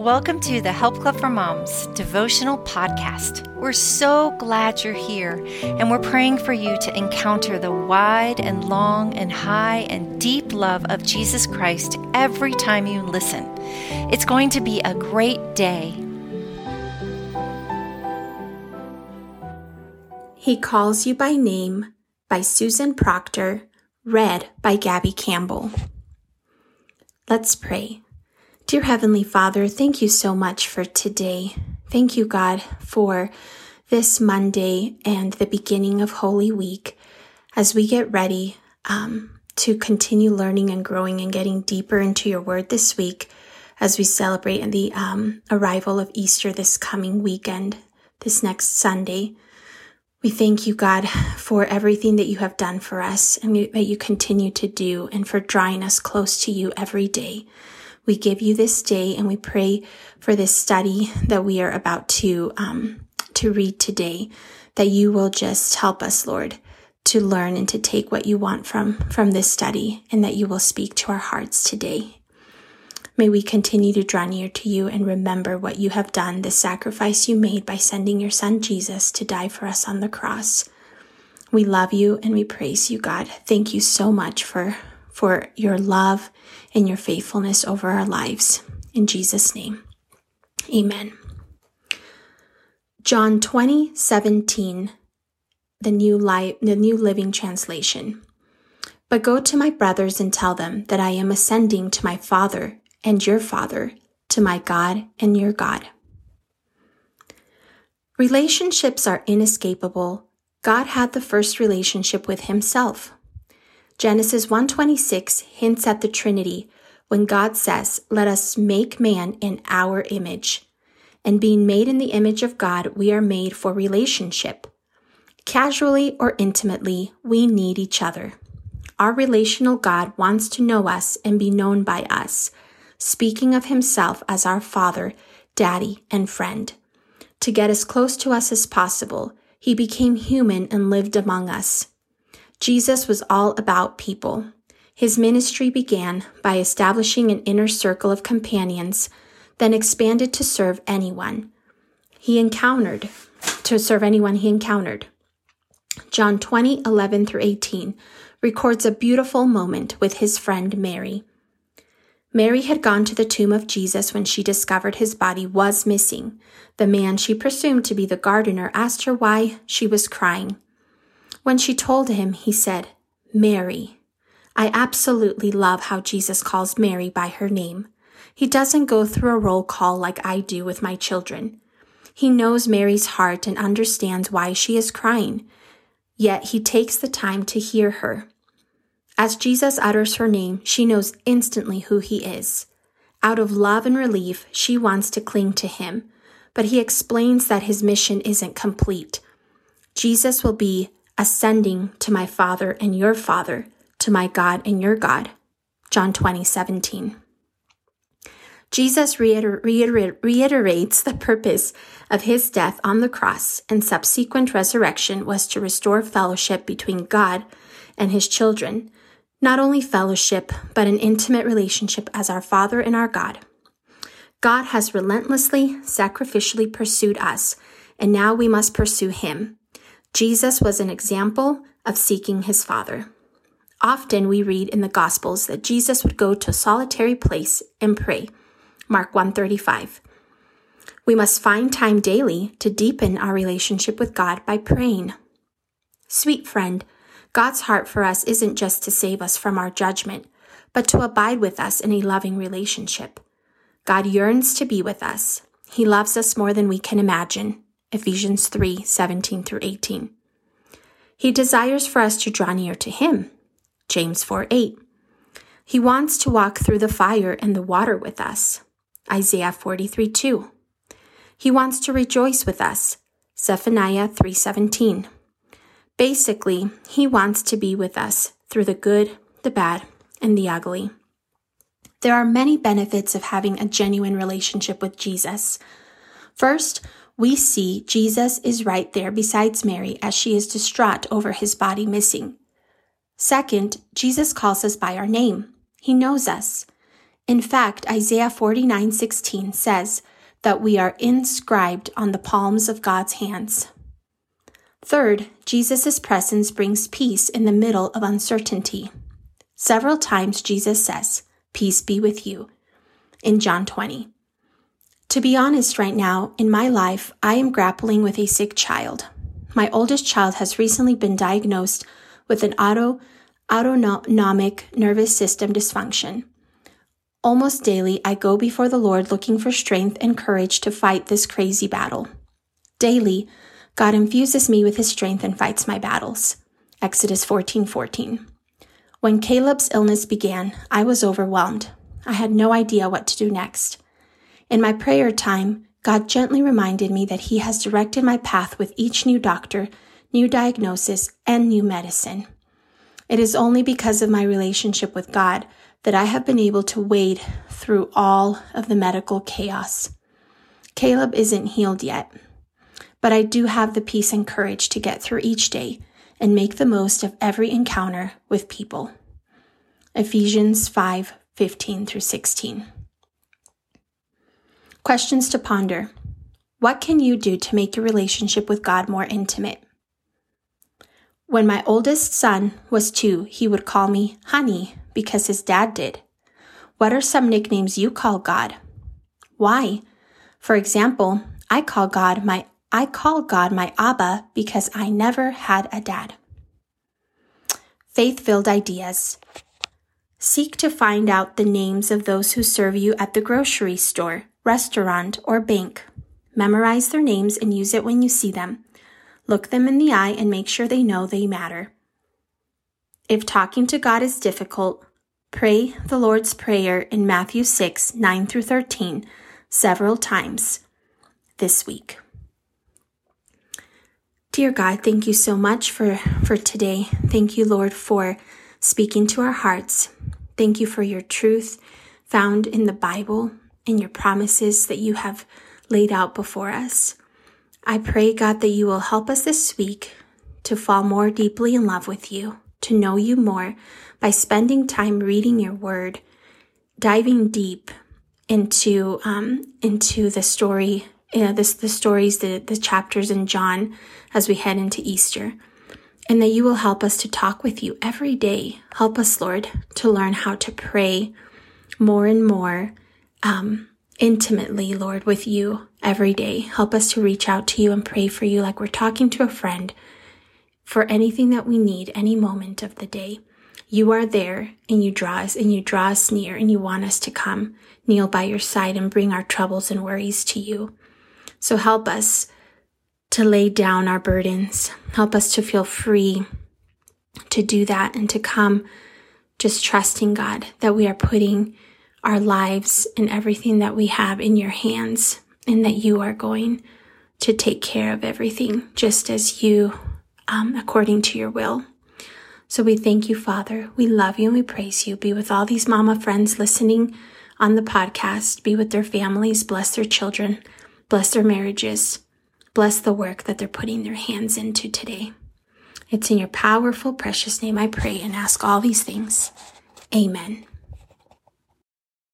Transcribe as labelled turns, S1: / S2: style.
S1: Welcome to the Help Club for Moms devotional podcast. We're so glad you're here, and we're praying for you to encounter the wide and long and high and deep love of Jesus Christ every time you listen. It's going to be a great day.
S2: He Calls You by Name by Susan Proctor, read by Gabby Campbell. Let's pray. Dear Heavenly Father, thank you so much for today. Thank you, God, for this Monday and the beginning of Holy Week as we get ready um, to continue learning and growing and getting deeper into your word this week as we celebrate the um, arrival of Easter this coming weekend, this next Sunday. We thank you, God, for everything that you have done for us and that you continue to do and for drawing us close to you every day. We give you this day and we pray for this study that we are about to, um, to read today, that you will just help us, Lord, to learn and to take what you want from, from this study and that you will speak to our hearts today. May we continue to draw near to you and remember what you have done, the sacrifice you made by sending your son Jesus to die for us on the cross. We love you and we praise you, God. Thank you so much for for your love and your faithfulness over our lives. In Jesus' name, amen. John 20, 17, the New, Li- the New Living Translation. But go to my brothers and tell them that I am ascending to my Father and your Father, to my God and your God. Relationships are inescapable. God had the first relationship with himself. Genesis 1:26 hints at the Trinity when God says, "Let us make man in our image." And being made in the image of God, we are made for relationship. Casually or intimately, we need each other. Our relational God wants to know us and be known by us, speaking of himself as our Father, Daddy, and friend. To get as close to us as possible, he became human and lived among us. Jesus was all about people. His ministry began by establishing an inner circle of companions, then expanded to serve anyone he encountered, to serve anyone he encountered. John 20, 11 through 18 records a beautiful moment with his friend Mary. Mary had gone to the tomb of Jesus when she discovered his body was missing. The man she presumed to be the gardener asked her why she was crying. When she told him, he said, Mary. I absolutely love how Jesus calls Mary by her name. He doesn't go through a roll call like I do with my children. He knows Mary's heart and understands why she is crying, yet he takes the time to hear her. As Jesus utters her name, she knows instantly who he is. Out of love and relief, she wants to cling to him, but he explains that his mission isn't complete. Jesus will be ascending to my Father and your Father, to my God and your God. John 20, 17. Jesus reiter- reiter- reiterates the purpose of his death on the cross and subsequent resurrection was to restore fellowship between God and his children. Not only fellowship, but an intimate relationship as our Father and our God. God has relentlessly, sacrificially pursued us, and now we must pursue him. Jesus was an example of seeking his Father. Often we read in the Gospels that Jesus would go to a solitary place and pray. Mark 135. We must find time daily to deepen our relationship with God by praying. Sweet friend, God's heart for us isn't just to save us from our judgment, but to abide with us in a loving relationship. God yearns to be with us. He loves us more than we can imagine. Ephesians 3 17 through 18. He desires for us to draw near to Him. James 4 8. He wants to walk through the fire and the water with us. Isaiah 43 2. He wants to rejoice with us. Zephaniah 3:17. Basically, he wants to be with us through the good, the bad, and the ugly. There are many benefits of having a genuine relationship with Jesus. First, we see Jesus is right there besides Mary as she is distraught over his body missing. Second, Jesus calls us by our name. He knows us. In fact, Isaiah 49:16 says that we are inscribed on the palms of God's hands. Third, Jesus' presence brings peace in the middle of uncertainty. Several times Jesus says, Peace be with you, in John 20. To be honest, right now, in my life, I am grappling with a sick child. My oldest child has recently been diagnosed with an auto, autonomic nervous system dysfunction. Almost daily, I go before the Lord looking for strength and courage to fight this crazy battle. Daily, God infuses me with his strength and fights my battles. Exodus 14:14. 14. When Caleb's illness began, I was overwhelmed. I had no idea what to do next. In my prayer time, God gently reminded me that He has directed my path with each new doctor, new diagnosis, and new medicine. It is only because of my relationship with God that I have been able to wade through all of the medical chaos. Caleb isn't healed yet, but I do have the peace and courage to get through each day and make the most of every encounter with people. Ephesians 5 15 through 16. Questions to ponder What can you do to make your relationship with God more intimate? When my oldest son was two, he would call me honey because his dad did. What are some nicknames you call God? Why? For example, I call God my I call God my Abba because I never had a dad. Faith-filled ideas. Seek to find out the names of those who serve you at the grocery store, restaurant, or bank. Memorize their names and use it when you see them. Look them in the eye and make sure they know they matter. If talking to God is difficult, pray the Lord's Prayer in Matthew 6 9 through 13 several times this week. Dear God, thank you so much for, for today. Thank you, Lord, for speaking to our hearts. Thank you for your truth found in the Bible and your promises that you have laid out before us. I pray, God, that you will help us this week to fall more deeply in love with you to know you more by spending time reading your word, diving deep into um, into the story, uh, this the stories, the the chapters in John as we head into Easter, and that you will help us to talk with you every day. Help us, Lord, to learn how to pray more and more um, intimately, Lord, with you every day. Help us to reach out to you and pray for you like we're talking to a friend for anything that we need any moment of the day. You are there and you draw us and you draw us near and you want us to come kneel by your side and bring our troubles and worries to you. So help us to lay down our burdens. Help us to feel free to do that and to come just trusting God that we are putting our lives and everything that we have in your hands and that you are going to take care of everything just as you um, according to your will. So we thank you, Father. We love you and we praise you. Be with all these mama friends listening on the podcast. Be with their families. Bless their children. Bless their marriages. Bless the work that they're putting their hands into today. It's in your powerful, precious name I pray and ask all these things. Amen.